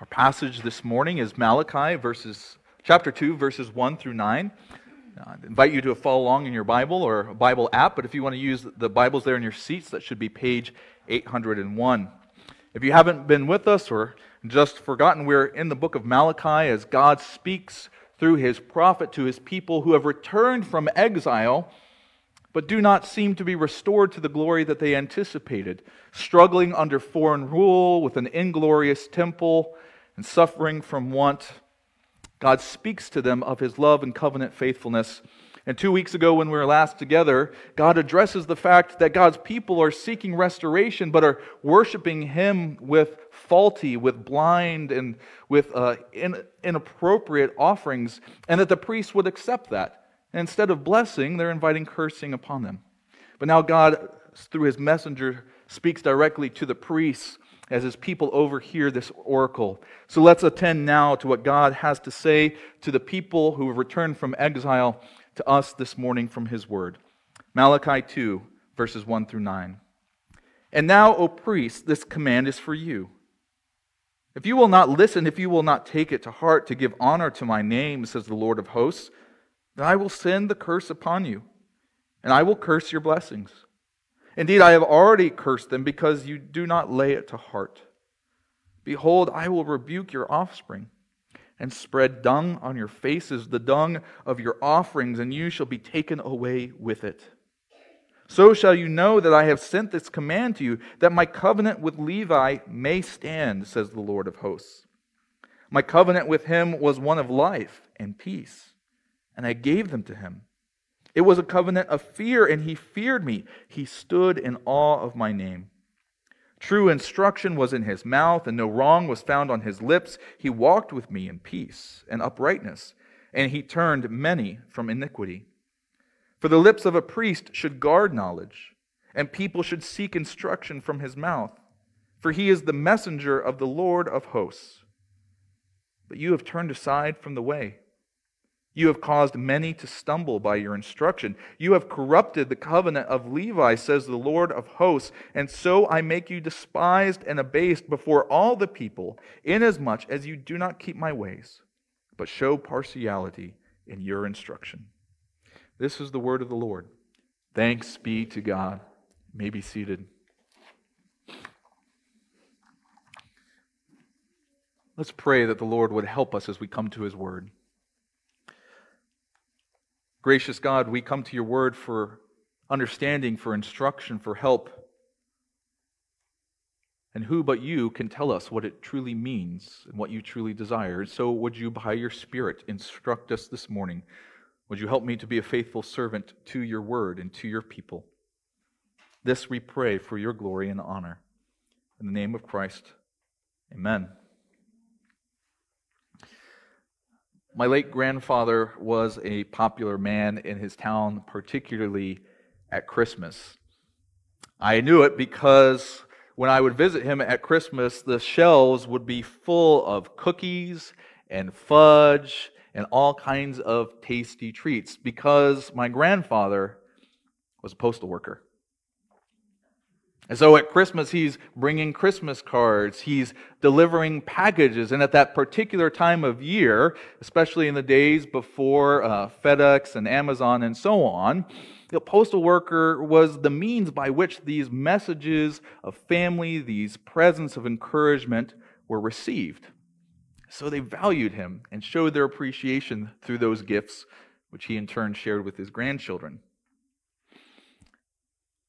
Our passage this morning is Malachi verses chapter 2 verses 1 through 9. Uh, I invite you to follow along in your Bible or Bible app, but if you want to use the Bibles there in your seats, that should be page 801. If you haven't been with us or just forgotten, we're in the book of Malachi as God speaks through his prophet to his people who have returned from exile but do not seem to be restored to the glory that they anticipated, struggling under foreign rule with an inglorious temple and suffering from want. God speaks to them of his love and covenant faithfulness. And two weeks ago, when we were last together, God addresses the fact that God's people are seeking restoration, but are worshiping Him with faulty, with blind, and with uh, in, inappropriate offerings, and that the priests would accept that. And instead of blessing, they're inviting cursing upon them. But now God, through his messenger, speaks directly to the priests as his people overhear this oracle. So let's attend now to what God has to say to the people who have returned from exile to us this morning from his word. Malachi 2, verses 1 through 9. And now, O priests, this command is for you. If you will not listen, if you will not take it to heart to give honor to my name, says the Lord of hosts, then I will send the curse upon you, and I will curse your blessings. Indeed, I have already cursed them because you do not lay it to heart. Behold, I will rebuke your offspring and spread dung on your faces, the dung of your offerings, and you shall be taken away with it. So shall you know that I have sent this command to you, that my covenant with Levi may stand, says the Lord of hosts. My covenant with him was one of life and peace and I gave them to him. It was a covenant of fear, and he feared me. He stood in awe of my name. True instruction was in his mouth, and no wrong was found on his lips. He walked with me in peace and uprightness, and he turned many from iniquity. For the lips of a priest should guard knowledge, and people should seek instruction from his mouth. For he is the messenger of the Lord of hosts. But you have turned aside from the way. You have caused many to stumble by your instruction. You have corrupted the covenant of Levi, says the Lord of hosts, and so I make you despised and abased before all the people, inasmuch as you do not keep my ways, but show partiality in your instruction. This is the word of the Lord. Thanks be to God. You may be seated. Let's pray that the Lord would help us as we come to his word. Gracious God, we come to your word for understanding, for instruction, for help. And who but you can tell us what it truly means and what you truly desire? So, would you, by your Spirit, instruct us this morning? Would you help me to be a faithful servant to your word and to your people? This we pray for your glory and honor. In the name of Christ, amen. My late grandfather was a popular man in his town, particularly at Christmas. I knew it because when I would visit him at Christmas, the shelves would be full of cookies and fudge and all kinds of tasty treats because my grandfather was a postal worker. And so at Christmas, he's bringing Christmas cards, he's delivering packages. And at that particular time of year, especially in the days before uh, FedEx and Amazon and so on, the postal worker was the means by which these messages of family, these presents of encouragement were received. So they valued him and showed their appreciation through those gifts, which he in turn shared with his grandchildren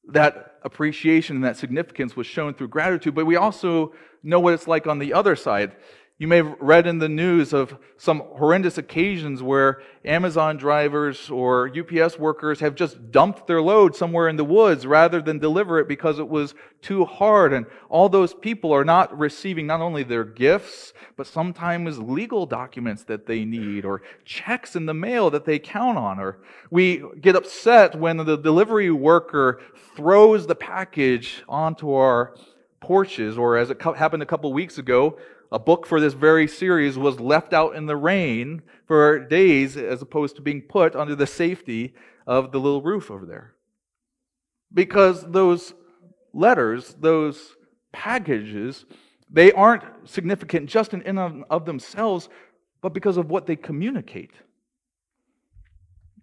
that appreciation and that significance was shown through gratitude, but we also know what it's like on the other side. You may have read in the news of some horrendous occasions where Amazon drivers or UPS workers have just dumped their load somewhere in the woods rather than deliver it because it was too hard. And all those people are not receiving not only their gifts, but sometimes legal documents that they need or checks in the mail that they count on. Or we get upset when the delivery worker throws the package onto our porches, or as it happened a couple weeks ago, a book for this very series was left out in the rain for days as opposed to being put under the safety of the little roof over there. Because those letters, those packages, They aren't significant just in and of themselves, but because of what they communicate.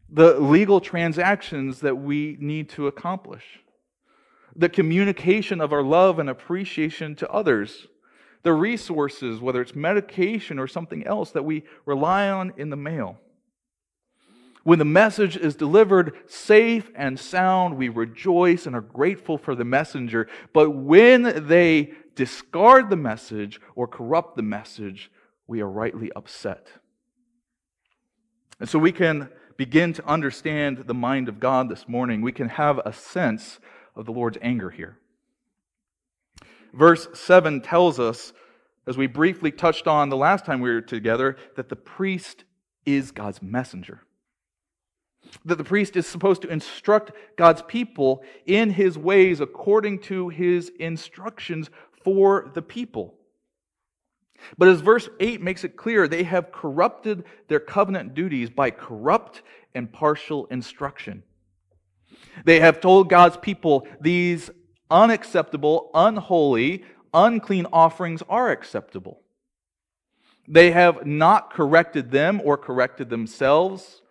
The legal transactions that we need to accomplish, the communication of our love and appreciation to others, the resources, whether it's medication or something else that we rely on in the mail. When the message is delivered safe and sound, we rejoice and are grateful for the messenger. But when they discard the message or corrupt the message, we are rightly upset. And so we can begin to understand the mind of God this morning. We can have a sense of the Lord's anger here. Verse 7 tells us, as we briefly touched on the last time we were together, that the priest is God's messenger. That the priest is supposed to instruct God's people in his ways according to his instructions for the people. But as verse 8 makes it clear, they have corrupted their covenant duties by corrupt and partial instruction. They have told God's people these unacceptable, unholy, unclean offerings are acceptable. They have not corrected them or corrected themselves.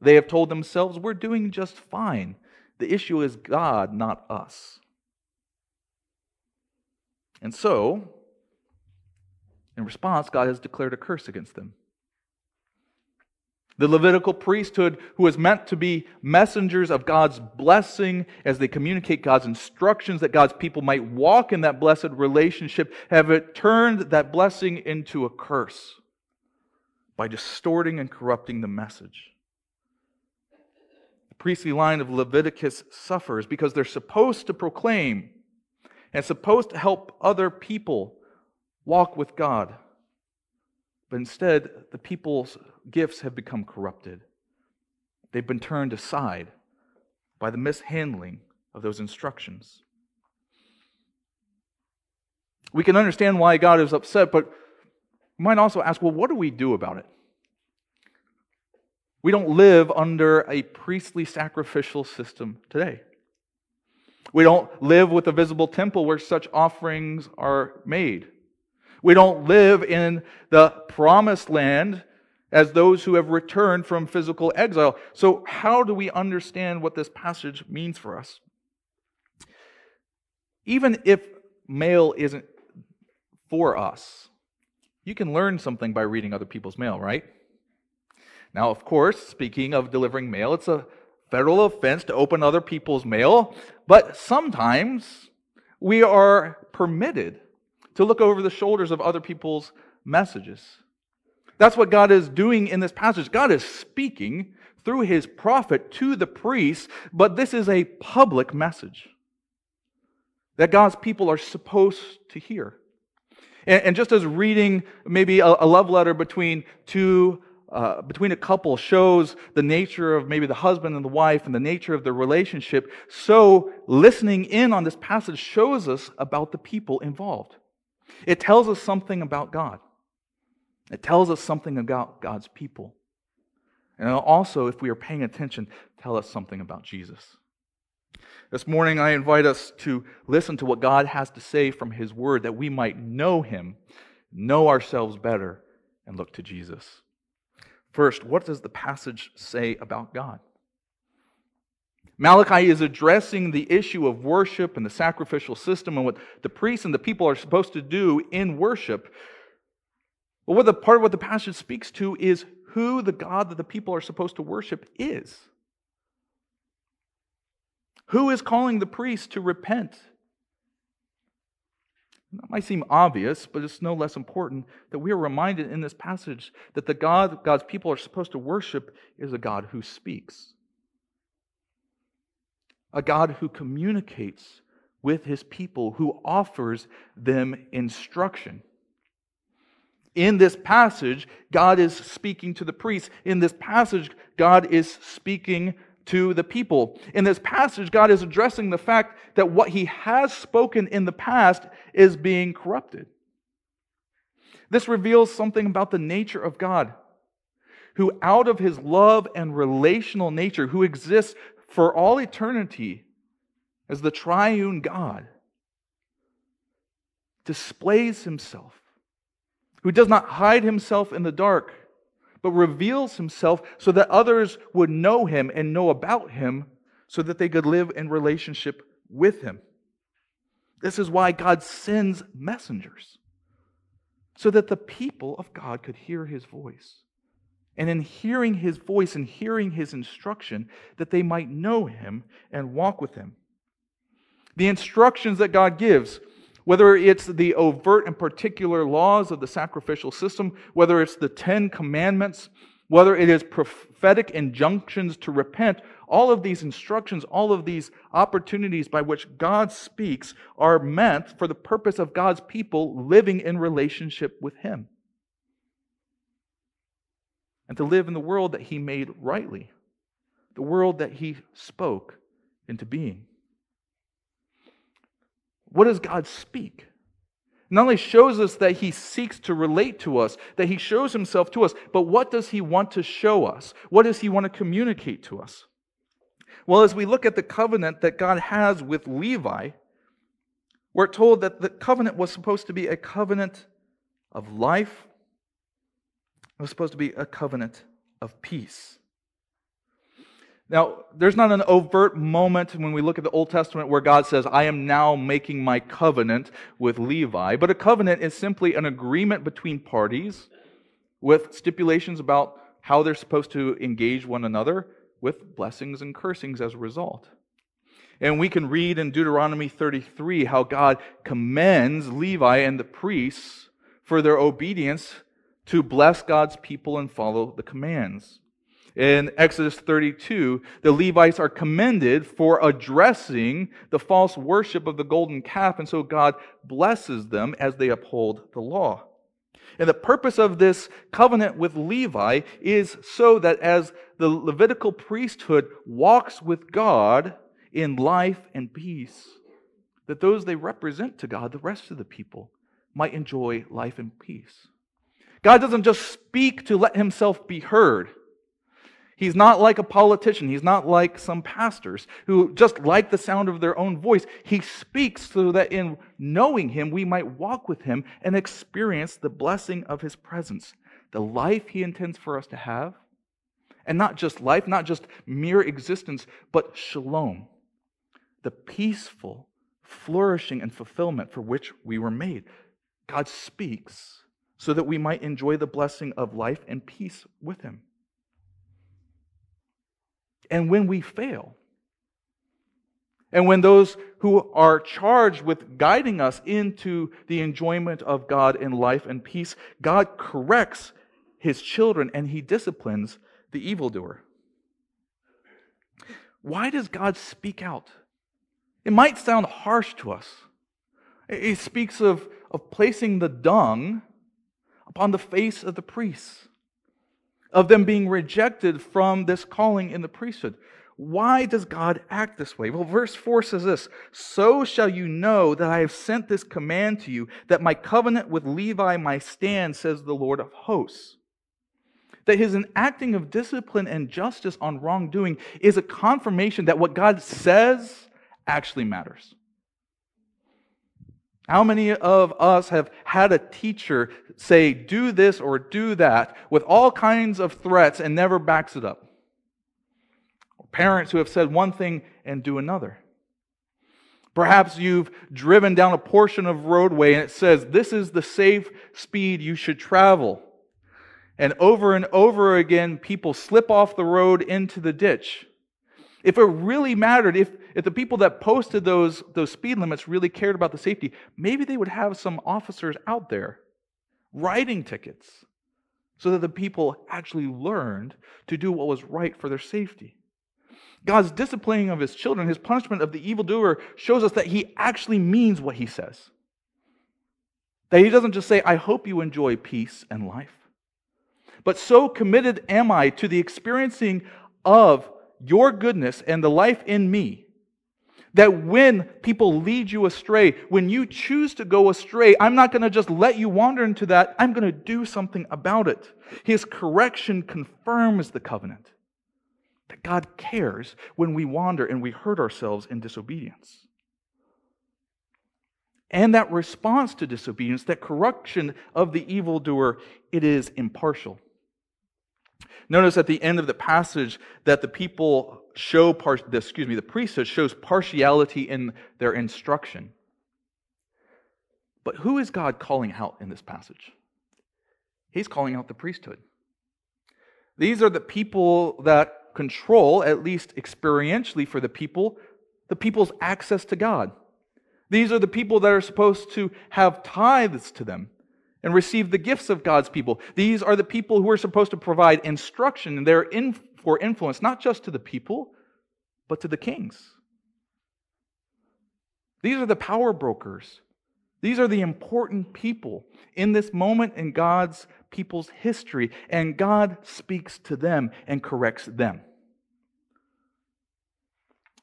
They have told themselves, we're doing just fine. The issue is God, not us. And so, in response, God has declared a curse against them. The Levitical priesthood, who was meant to be messengers of God's blessing as they communicate God's instructions that God's people might walk in that blessed relationship, have it turned that blessing into a curse by distorting and corrupting the message. The priestly line of Leviticus suffers because they're supposed to proclaim and supposed to help other people walk with God. But instead, the people's gifts have become corrupted. They've been turned aside by the mishandling of those instructions. We can understand why God is upset, but we might also ask well, what do we do about it? We don't live under a priestly sacrificial system today. We don't live with a visible temple where such offerings are made. We don't live in the promised land as those who have returned from physical exile. So, how do we understand what this passage means for us? Even if mail isn't for us, you can learn something by reading other people's mail, right? Now, of course, speaking of delivering mail, it's a federal offense to open other people's mail, but sometimes we are permitted to look over the shoulders of other people's messages. That's what God is doing in this passage. God is speaking through his prophet to the priests, but this is a public message that God's people are supposed to hear. And, just as reading maybe a, love letter between two uh, between a couple shows the nature of maybe the husband and the wife and the nature of the relationship, so listening in on this passage shows us about the people involved. It tells us something about God. It tells us something about God's people. And also, if we are paying attention, tell us something about Jesus. This morning, I invite us to listen to what God has to say from His Word that we might know Him, know ourselves better, and look to Jesus. First, what does the passage say about God? Malachi is addressing the issue of worship and the sacrificial system and what the priests and the people are supposed to do in worship. But what the part of what the passage speaks to is who the God that the people are supposed to worship is. Who is calling the priests to repent that might seem obvious, but it's no less important that we are reminded in this passage that the God God's people are supposed to worship is a God who speaks. A God who communicates with his people, who offers them instruction. In this passage, God is speaking to the priests. In this passage, God is speaking to the people. In this passage, God is addressing the fact that what he has spoken in the past is being corrupted. This reveals something about the nature of God, who, out of his love and relational nature, who exists for all eternity as the triune God, displays himself, who does not hide himself in the dark, but reveals himself so that others would know him and know about him so that they could live in relationship with him. This is why God sends messengers, so that the people of God could hear his voice. And in hearing his voice and hearing his instruction, that they might know him and walk with him. The instructions that God gives whether it's the overt and particular laws of the sacrificial system, whether it's the Ten Commandments, whether it is prophetic injunctions to repent, all of these instructions, all of these opportunities by which God speaks are meant for the purpose of God's people living in relationship with Him. And to live in the world that He made rightly, the world that He spoke into being. What does God speak? Not only shows us that he seeks to relate to us, that he shows himself to us, but what does he want to show us? What does he want to communicate to us? Well, as we look at the covenant that God has with Levi, we're told that the covenant was supposed to be a covenant of life, it was supposed to be a covenant of peace. Now, there's not an overt moment when we look at the Old Testament where God says, I am now making my covenant with Levi. But a covenant is simply an agreement between parties with stipulations about how they're supposed to engage one another with blessings and cursings as a result. And we can read in Deuteronomy 33 how God commends Levi and the priests for their obedience to bless God's people and follow the commands. In Exodus 32, the Levites are commended for addressing the false worship of the golden calf, and so God blesses them as they uphold the law. And the purpose of this covenant with Levi is so that as the Levitical priesthood walks with God in life and peace, that those they represent to God, the rest of the people, might enjoy life and peace. God doesn't just speak to let himself be heard. He's not like a politician. He's not like some pastors who just like the sound of their own voice. He speaks so that in knowing him, we might walk with him and experience the blessing of his presence, the life he intends for us to have. And not just life, not just mere existence, but shalom, the peaceful flourishing and fulfillment for which we were made. God speaks so that we might enjoy the blessing of life and peace with him. And when we fail, and when those who are charged with guiding us into the enjoyment of God in life and peace, God corrects his children and he disciplines the evildoer. Why does God speak out? It might sound harsh to us. He speaks of, of placing the dung upon the face of the priests of them being rejected from this calling in the priesthood. Why does God act this way? Well, verse 4 says this So shall you know that I have sent this command to you, that my covenant with Levi might stand, says the Lord of hosts. That his enacting of discipline and justice on wrongdoing is a confirmation that what God says actually matters. How many of us have had a teacher say, do this or do that with all kinds of threats and never backs it up? Parents who have said one thing and do another. Perhaps you've driven down a portion of roadway and it says, this is the safe speed you should travel. And over and over again, people slip off the road into the ditch. If it really mattered, if, if the people that posted those, those speed limits really cared about the safety, maybe they would have some officers out there writing tickets so that the people actually learned to do what was right for their safety. God's disciplining of his children, his punishment of the evildoer, shows us that he actually means what he says. That he doesn't just say, I hope you enjoy peace and life. But so committed am I to the experiencing of your goodness and the life in me that when people lead you astray, when you choose to go astray, I'm not going to just let you wander into that. I'm going to do something about it. His correction confirms the covenant that God cares when we wander and we hurt ourselves in disobedience. And that response to disobedience, that correction of the evildoer, it is impartial. Notice at the end of the passage that the people show, par- excuse me, the priesthood shows partiality in their instruction. But who is God calling out in this passage? He's calling out the priesthood. These are the people that control, at least experientially for the people, the people's access to God. These are the people that are supposed to have tithes to them and receive the gifts of God's people. These are the people who are supposed to provide instruction and they're in for influence, not just to the people, but to the kings. These are the power brokers. These are the important people in this moment in God's people's history, and God speaks to them and corrects them.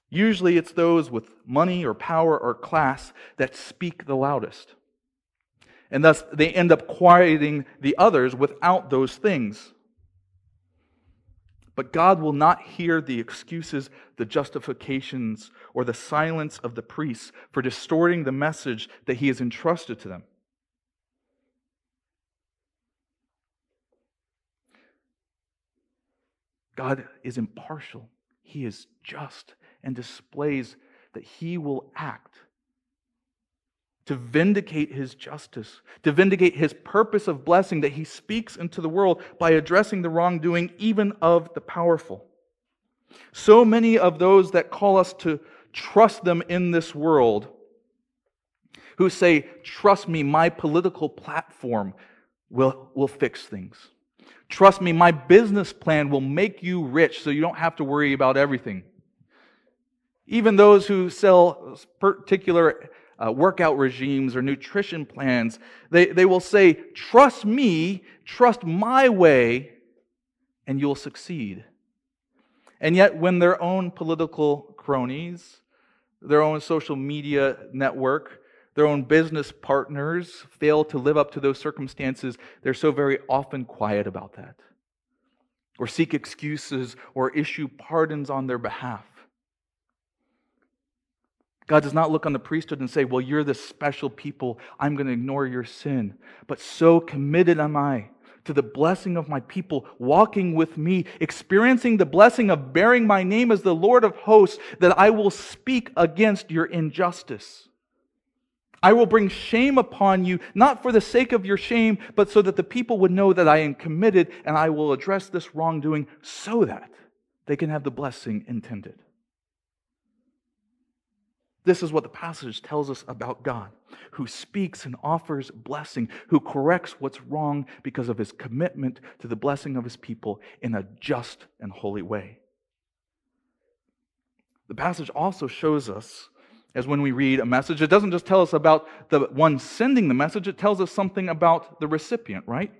Usually it's those with money or power or class that speak the loudest. And thus they end up quieting the others without those things. But God will not hear the excuses, the justifications, or the silence of the priests for distorting the message that He has entrusted to them. God is impartial, He is just, and displays that He will act to vindicate His justice, to vindicate His purpose of blessing that He speaks into the world by addressing the wrongdoing even of the powerful. So many of those that call us to trust them in this world, who say, Trust me, my political platform will, will fix things. Trust me, my business plan will make you rich so you don't have to worry about everything. Even those who sell particular uh, workout regimes or nutrition plans, they, they will say, Trust me, trust my way, and you'll succeed. And yet, when their own political cronies, their own social media network, their own business partners fail to live up to those circumstances, they're so very often quiet about that, or seek excuses, or issue pardons on their behalf. God does not look on the priesthood and say, Well, you're this special people. I'm going to ignore your sin. But so committed am I to the blessing of my people, walking with me, experiencing the blessing of bearing my name as the Lord of hosts, that I will speak against your injustice. I will bring shame upon you, not for the sake of your shame, but so that the people would know that I am committed, and I will address this wrongdoing so that they can have the blessing intended. This is what the passage tells us about God, who speaks and offers blessing, who corrects what's wrong because of his commitment to the blessing of his people in a just and holy way. The passage also shows us as when we read a message, it doesn't just tell us about the one sending the message, it tells us something about the recipient, right?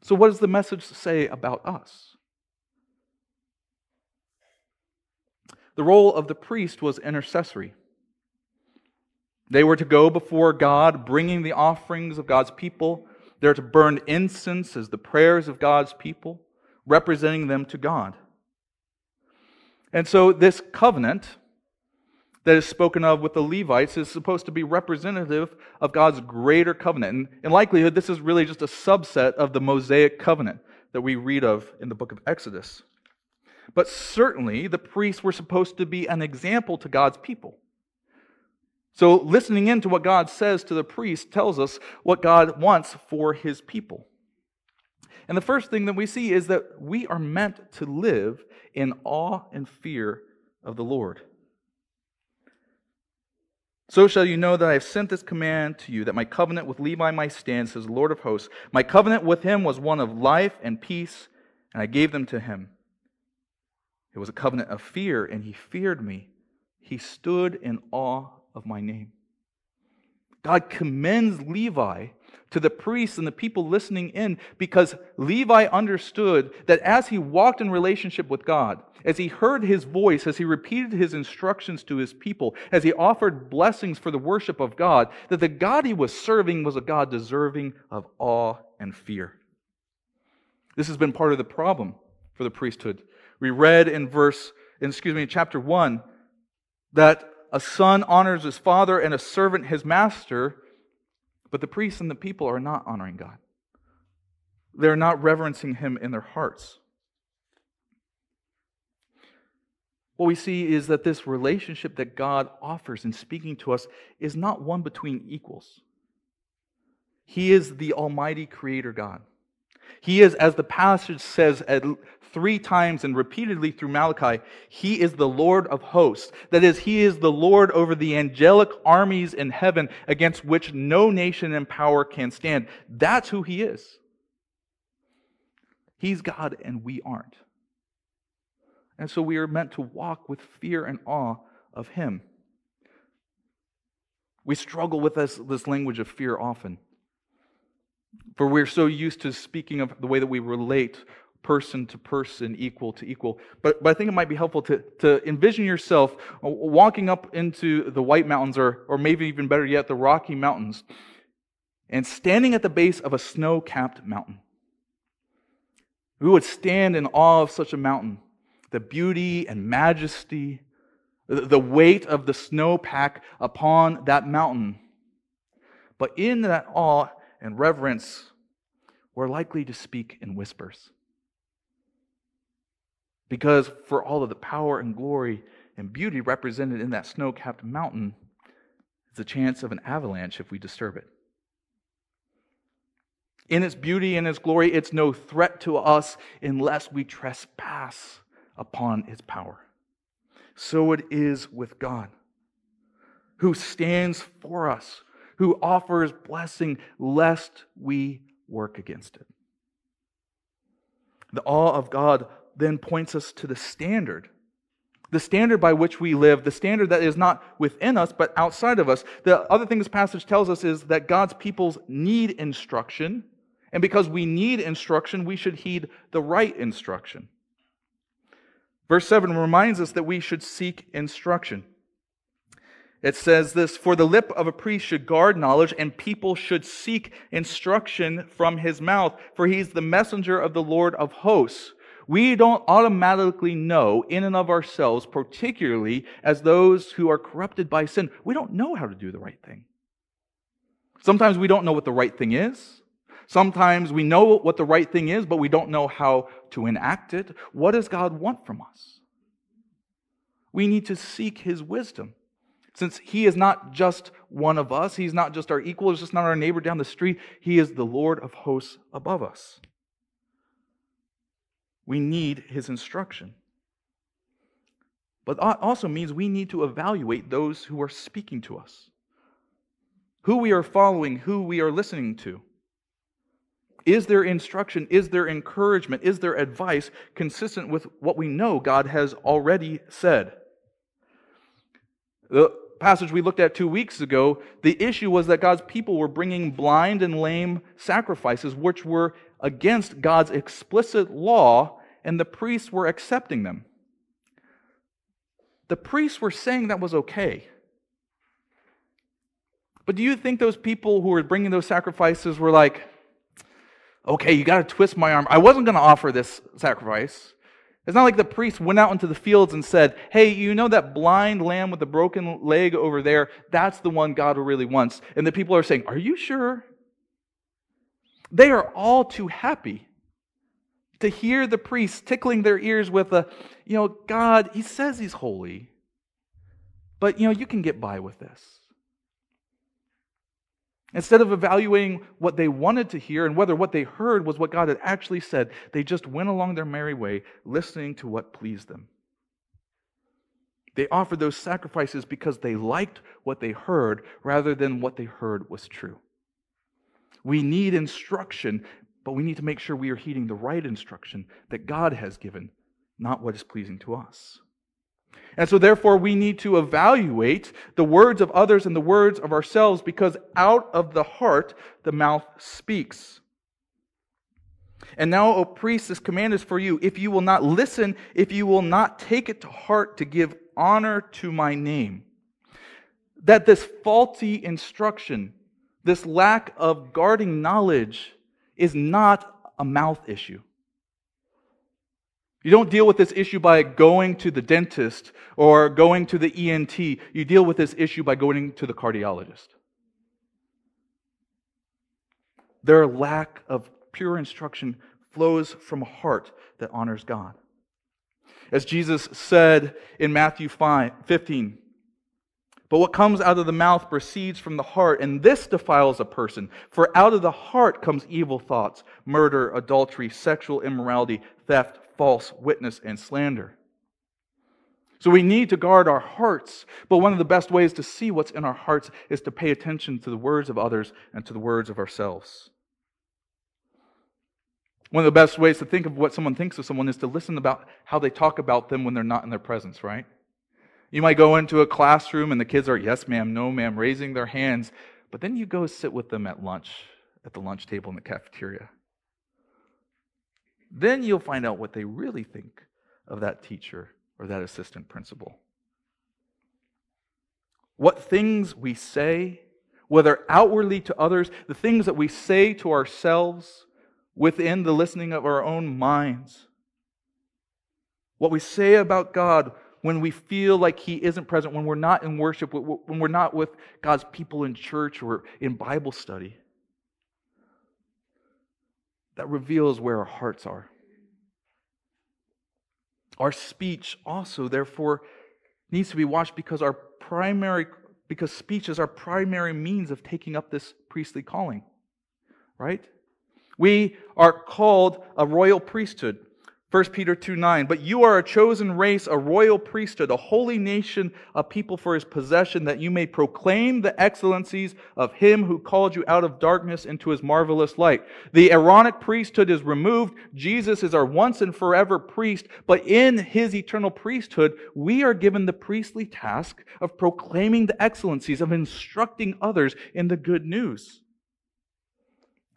So, what does the message say about us? The role of the priest was intercessory. They were to go before God, bringing the offerings of God's people. They're to burn incense as the prayers of God's people, representing them to God. And so, this covenant that is spoken of with the Levites is supposed to be representative of God's greater covenant. And in likelihood, this is really just a subset of the Mosaic covenant that we read of in the book of Exodus. But certainly, the priests were supposed to be an example to God's people. So, listening in to what God says to the priest tells us what God wants for his people. And the first thing that we see is that we are meant to live in awe and fear of the Lord. So shall you know that I have sent this command to you, that my covenant with Levi might stand, says the Lord of hosts. My covenant with him was one of life and peace, and I gave them to him. It was a covenant of fear, and he feared me. He stood in awe of my name. God commends Levi to the priests and the people listening in because Levi understood that as he walked in relationship with God, as he heard his voice, as he repeated his instructions to his people, as he offered blessings for the worship of God, that the God he was serving was a God deserving of awe and fear. This has been part of the problem for the priesthood. We read in verse, excuse me, chapter 1 that A son honors his father and a servant his master, but the priests and the people are not honoring God. They're not reverencing him in their hearts. What we see is that this relationship that God offers in speaking to us is not one between equals. He is the Almighty Creator God. He is, as the passage says at three times and repeatedly through Malachi, He is the Lord of hosts. That is, He is the Lord over the angelic armies in heaven against which no nation and power can stand. That's who He is. He's God and we aren't. And so we are meant to walk with fear and awe of Him. We struggle with this, this language of fear often. For we're so used to speaking of the way that we relate person to person, equal to equal. But, but I think it might be helpful to, to envision yourself walking up into the White Mountains, or, or maybe even better yet, the Rocky Mountains, and standing at the base of a snow capped mountain. We would stand in awe of such a mountain, the beauty and majesty, the weight of the snowpack upon that mountain. But in that awe and reverence, we're likely to speak in whispers. Because for all of the power and glory and beauty represented in that snow capped mountain, there's a chance of an avalanche if we disturb it. In its beauty and its glory, it's no threat to us unless we trespass upon its power. So it is with God, who stands for us, who offers blessing lest we work against it. The awe of God then points us to the standard the standard by which we live, the standard that is not within us but outside of us. The other thing this passage tells us is that God's peoples need instruction, and because we need instruction, we should heed the right instruction. Verse 7 reminds us that we should seek instruction. It says this For the lip of a priest should guard knowledge, and people should seek instruction from his mouth, for he's the messenger of the Lord of hosts. We don't automatically know in and of ourselves, particularly as those who are corrupted by sin, we don't know how to do the right thing. Sometimes we don't know what the right thing is. Sometimes we know what the right thing is, but we don't know how to enact it. What does God want from us? We need to seek His wisdom. Since He is not just one of us, He's not just our equal, He's just not our neighbor down the street, He is the Lord of hosts above us. We need His instruction. But that also means we need to evaluate those who are speaking to us, who we are following, who we are listening to. Is there instruction, is there encouragement, is there advice consistent with what we know God has already said? The passage we looked at two weeks ago, the issue was that God's people were bringing blind and lame sacrifices, which were against God's explicit law, and the priests were accepting them. The priests were saying that was okay. But do you think those people who were bringing those sacrifices were like, okay, you got to twist my arm. I wasn't going to offer this sacrifice. It's not like the priest went out into the fields and said, hey, you know that blind lamb with the broken leg over there? That's the one God really wants. And the people are saying, are you sure? They are all too happy to hear the priest tickling their ears with a, you know, God, he says he's holy, but, you know, you can get by with this. Instead of evaluating what they wanted to hear and whether what they heard was what God had actually said, they just went along their merry way, listening to what pleased them. They offered those sacrifices because they liked what they heard rather than what they heard was true. We need instruction, but we need to make sure we are heeding the right instruction that God has given, not what is pleasing to us. And so, therefore, we need to evaluate the words of others and the words of ourselves because out of the heart the mouth speaks. And now, O priest, this command is for you. If you will not listen, if you will not take it to heart to give honor to my name, that this faulty instruction, this lack of guarding knowledge, is not a mouth issue. You don't deal with this issue by going to the dentist or going to the ENT. You deal with this issue by going to the cardiologist. Their lack of pure instruction flows from a heart that honors God. As Jesus said in Matthew 5, 15, but what comes out of the mouth proceeds from the heart, and this defiles a person. For out of the heart comes evil thoughts, murder, adultery, sexual immorality, theft, false witness, and slander. So we need to guard our hearts, but one of the best ways to see what's in our hearts is to pay attention to the words of others and to the words of ourselves. One of the best ways to think of what someone thinks of someone is to listen about how they talk about them when they're not in their presence, right? You might go into a classroom and the kids are, yes, ma'am, no, ma'am, raising their hands, but then you go sit with them at lunch, at the lunch table in the cafeteria. Then you'll find out what they really think of that teacher or that assistant principal. What things we say, whether outwardly to others, the things that we say to ourselves, within the listening of our own minds. What we say about God when we feel like He isn't present, when we're not in worship, when we're not with God's people in church or in Bible study. That reveals where our hearts are. Our speech also, therefore, needs to be watched because our primary because speech is our primary means of taking up this priestly calling. Right? We are called a royal priesthood. 1 Peter 2 9. But you are a chosen race, a royal priesthood, a holy nation, a people for his possession, that you may proclaim the excellencies of him who called you out of darkness into his marvelous light. The Aaronic priesthood is removed. Jesus is our once and forever priest. But in his eternal priesthood, we are given the priestly task of proclaiming the excellencies, of instructing others in the good news.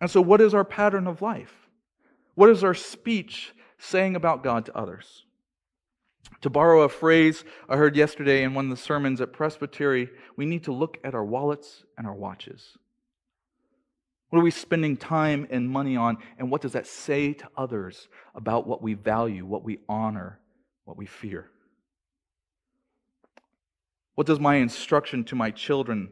And so, what is our pattern of life? What is our speech saying about God to others? To borrow a phrase I heard yesterday in one of the sermons at Presbytery, we need to look at our wallets and our watches. What are we spending time and money on? And what does that say to others about what we value, what we honor, what we fear? What does my instruction to my children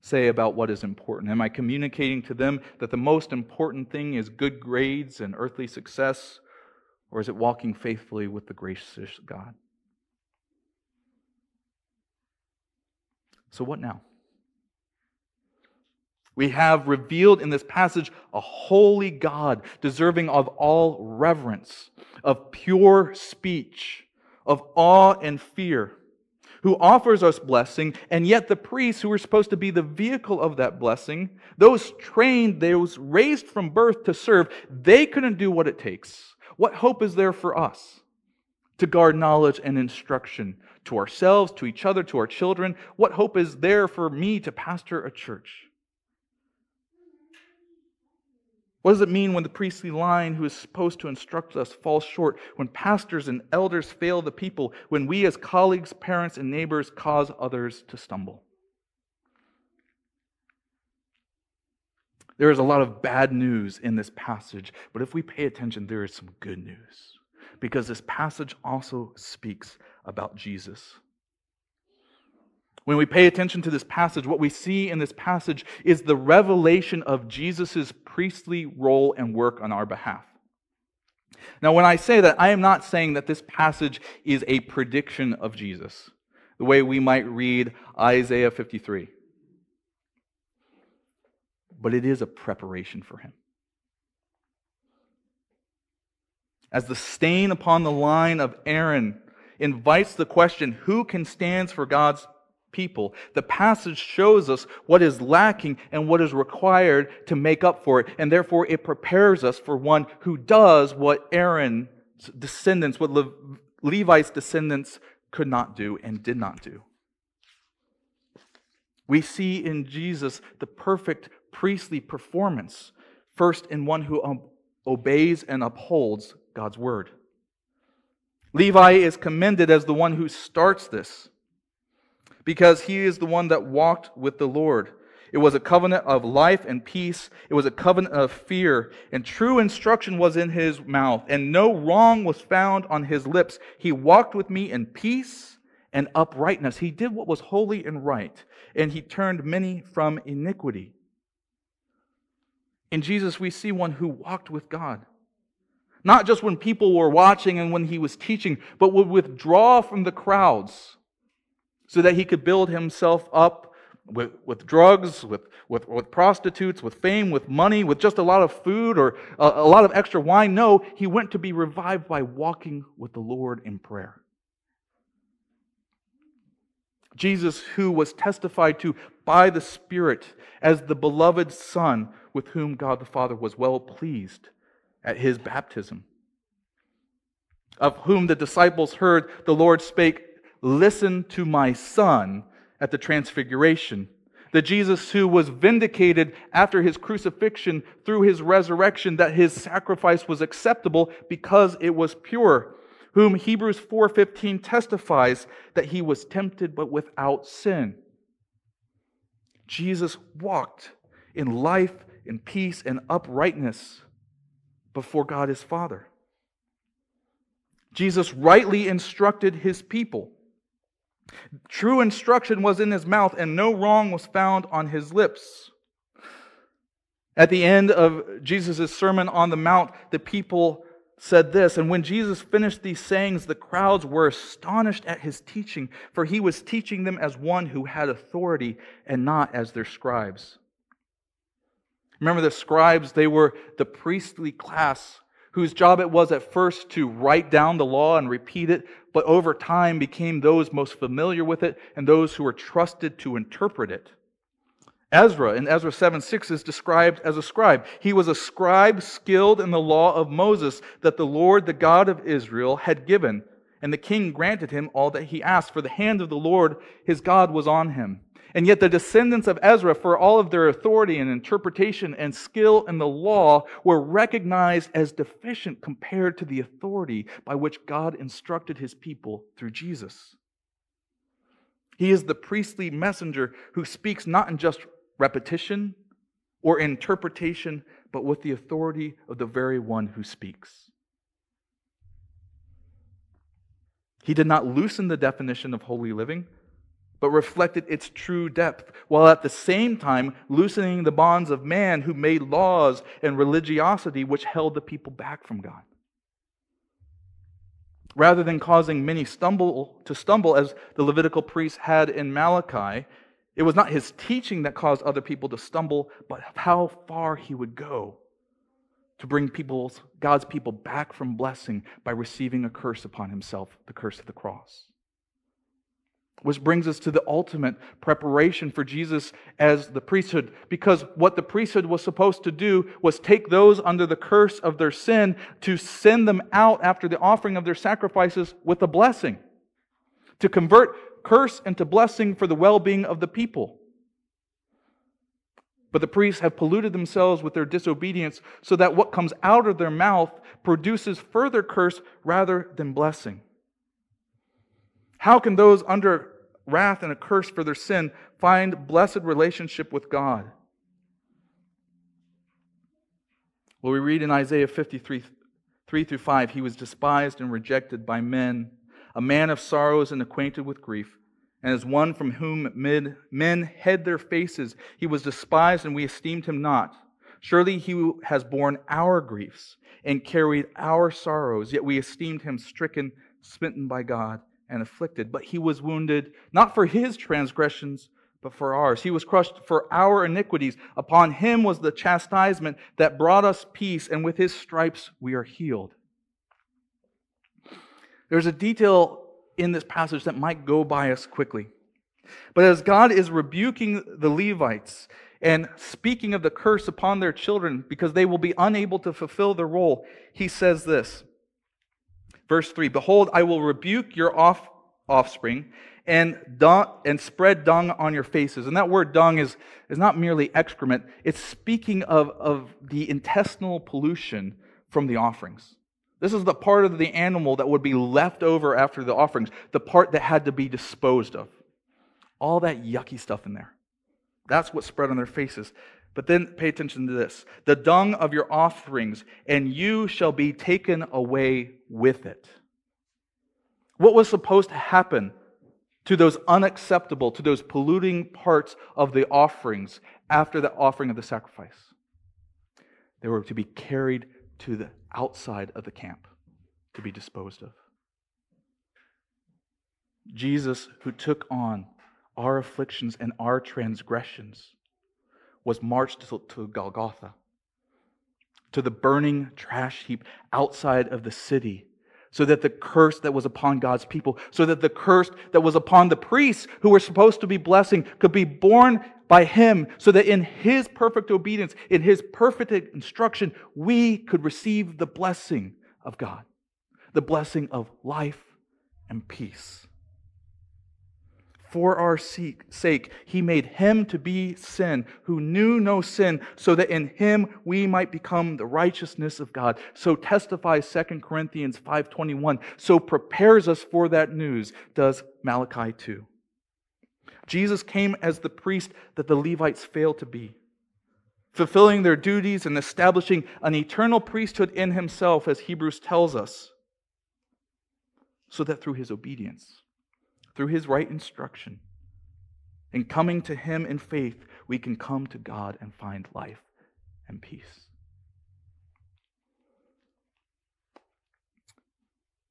say about what is important? Am I communicating to them that the most important thing is good grades and earthly success? Or is it walking faithfully with the gracious God? So, what now? We have revealed in this passage a holy God deserving of all reverence, of pure speech, of awe and fear who offers us blessing, and yet the priests who were supposed to be the vehicle of that blessing, those trained, those raised from birth to serve, they couldn't do what it takes. What hope is there for us to guard knowledge and instruction to ourselves, to each other, to our children? What hope is there for me to pastor a church? What does it mean when the priestly line who is supposed to instruct us falls short, when pastors and elders fail the people, when we as colleagues, parents, and neighbors cause others to stumble? There is a lot of bad news in this passage, but if we pay attention, there is some good news. Because this passage also speaks about Jesus. When we pay attention to this passage, what we see in this passage is the revelation of Jesus' priestly role and work on our behalf. Now, when I say that, I am not saying that this passage is a prediction of Jesus, the way we might read Isaiah 53. But it is a preparation for him. As the stain upon the line of Aaron invites the question who can stand for God's people. The passage shows us what is lacking and what is required to make up for it, and therefore it prepares us for one who does what Aaron's descendants, what Le- Levi's descendants could not do and did not do. We see in Jesus the perfect priestly performance, first in one who obeys and upholds God's word. Levi is commended as the one who starts this because he is the one that walked with the Lord. It was a covenant of life and peace. It was a covenant of fear. And true instruction was in his mouth, and no wrong was found on his lips. He walked with me in peace and uprightness. He did what was holy and right, and he turned many from iniquity. In Jesus, we see one who walked with God. Not just when people were watching and when he was teaching, but would withdraw from the crowds so that he could build himself up with, with drugs, with, with, with prostitutes, with fame, with money, with just a lot of food or a, a lot of extra wine. No, he went to be revived by walking with the Lord in prayer. Jesus, who was testified to by the Spirit as the beloved Son with whom God the Father was well pleased at his baptism, of whom the disciples heard the Lord spake, Listen to my Son at the transfiguration. The Jesus who was vindicated after his crucifixion through his resurrection, that his sacrifice was acceptable because it was pure, whom Hebrews 4:15 testifies that he was tempted but without sin. Jesus walked in life, in peace, and uprightness before God his Father. Jesus rightly instructed his people. True instruction was in his mouth, and no wrong was found on his lips. At the end of Jesus' Sermon on the Mount, the people said this, and when Jesus finished these sayings, the crowds were astonished at his teaching, for he was teaching them as one who had authority and not as their scribes. Remember, the scribes, they were the priestly class whose job it was at first to write down the law and repeat it, but over time became those most familiar with it and those who were trusted to interpret it. Ezra in Ezra 7 6 is described as a scribe. He was a scribe skilled in the law of Moses that the Lord, the God of Israel, had given. And the king granted him all that he asked, for the hand of the Lord his God was on him. And yet, the descendants of Ezra, for all of their authority and interpretation and skill in the law, were recognized as deficient compared to the authority by which God instructed his people through Jesus. He is the priestly messenger who speaks not in just repetition or interpretation, but with the authority of the very one who speaks. He did not loosen the definition of holy living but reflected its true depth, while at the same time loosening the bonds of man who made laws and religiosity which held the people back from God. Rather than causing many stumble to stumble as the Levitical priests had in Malachi, it was not his teaching that caused other people to stumble, but how far he would go to bring people's, God's people back from blessing by receiving a curse upon himself, the curse of the cross. Which brings us to the ultimate preparation for Jesus as the priesthood. Because what the priesthood was supposed to do was take those under the curse of their sin to send them out after the offering of their sacrifices with a blessing. To convert curse into blessing for the well being of the people. But the priests have polluted themselves with their disobedience so that what comes out of their mouth produces further curse rather than blessing. How can those under wrath and a curse for their sin, find blessed relationship with God. Well, we read in Isaiah 53 3 through 5 He was despised and rejected by men, a man of sorrows and acquainted with grief. And as one from whom men hid their faces, he was despised and we esteemed him not. Surely he has borne our griefs and carried our sorrows, yet we esteemed him stricken, smitten by God and afflicted, but he was wounded not for his transgressions, but for ours. He was crushed for our iniquities. Upon him was the chastisement that brought us peace, and with his stripes we are healed. There's a detail in this passage that might go by us quickly. But as God is rebuking the Levites and speaking of the curse upon their children because they will be unable to fulfill their role, he says this Verse 3 Behold, I will rebuke your off, offspring and, dung, and spread dung on your faces. And that word dung is, is not merely excrement, it's speaking of, of the intestinal pollution from the offerings. This is the part of the animal that would be left over after the offerings, the part that had to be disposed of. All that yucky stuff in there. That's what spread on their faces. But then pay attention to this the dung of your offerings, and you shall be taken away with it. What was supposed to happen to those unacceptable, to those polluting parts of the offerings after the offering of the sacrifice? They were to be carried to the outside of the camp to be disposed of. Jesus, who took on our afflictions and our transgressions, was marched to, Golgotha, to the burning trash heap outside of the city, so that the curse that was upon God's people, so that the curse that was upon the priests who were supposed to be blessing could be borne by him, so that in his perfect obedience, in his perfect instruction, we could receive the blessing of God, the blessing of life and peace for our sake, he made him to be sin, who knew no sin, so that in him we might become the righteousness of God. So testifies 2 Corinthians 5.21. So prepares us for that news, does Malachi 2. Jesus came as the priest that the Levites failed to be, fulfilling their duties and establishing an eternal priesthood in himself, as Hebrews tells us, so that through his obedience, through his right instruction. In coming to him in faith, we can come to God and find life and peace.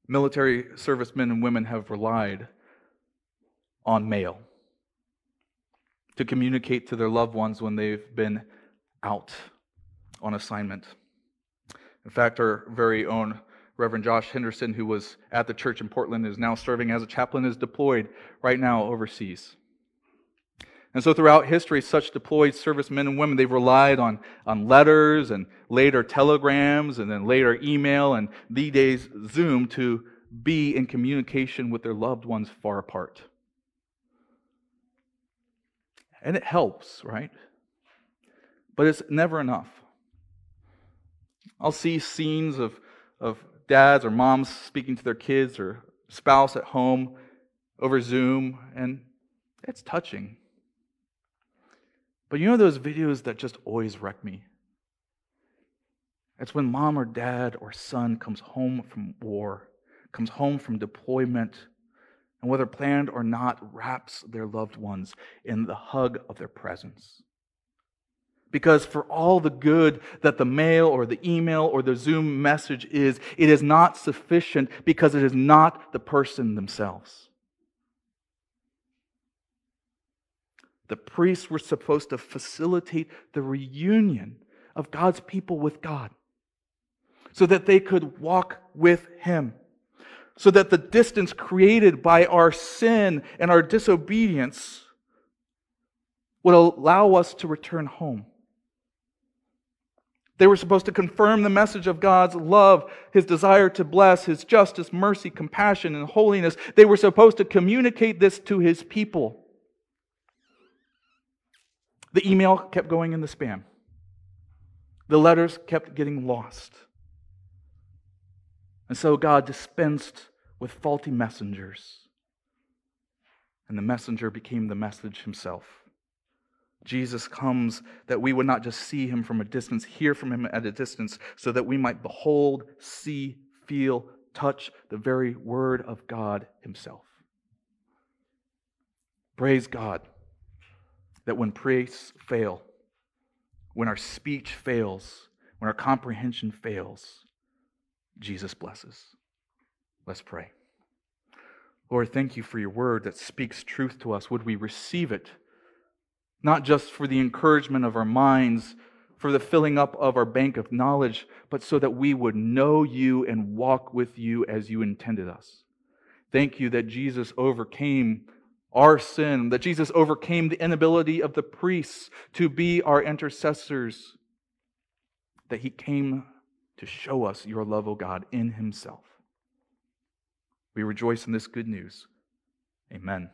Military servicemen and women have relied on mail to communicate to their loved ones when they've been out on assignment. In fact, our very own Reverend Josh Henderson, who was at the church in Portland, is now serving as a chaplain, is deployed right now overseas. And so throughout history, such deployed servicemen and women, they've relied on, on letters and later telegrams and then later email and these days Zoom to be in communication with their loved ones far apart. And it helps, right? But it's never enough. I'll see scenes of, of dads or moms speaking to their kids or spouse at home over Zoom, and it's touching. But you know those videos that just always wreck me? It's when mom or dad or son comes home from war, comes home from deployment, and whether planned or not, wraps their loved ones in the hug of their presence. Because for all the good that the mail or the email or the Zoom message is, it is not sufficient because it is not the person themselves. The priests were supposed to facilitate the reunion of God's people with God so that they could walk with Him, so that the distance created by our sin and our disobedience would allow us to return home. They were supposed to confirm the message of God's love, His desire to bless, His justice, mercy, compassion, and holiness. They were supposed to communicate this to His people. The email kept going in the spam, the letters kept getting lost. And so God dispensed with faulty messengers, and the messenger became the message himself. Jesus comes that we would not just see him from a distance, hear from him at a distance, so that we might behold, see, feel, touch the very word of God himself. Praise God that when priests fail, when our speech fails, when our comprehension fails, Jesus blesses. Let's pray. Lord, thank you for your word that speaks truth to us. Would we receive it? Not just for the encouragement of our minds, for the filling up of our bank of knowledge, but so that we would know you and walk with you as you intended us. Thank you that Jesus overcame our sin, that Jesus overcame the inability of the priests to be our intercessors, that he came to show us your love, O God, in himself. We rejoice in this good news. Amen.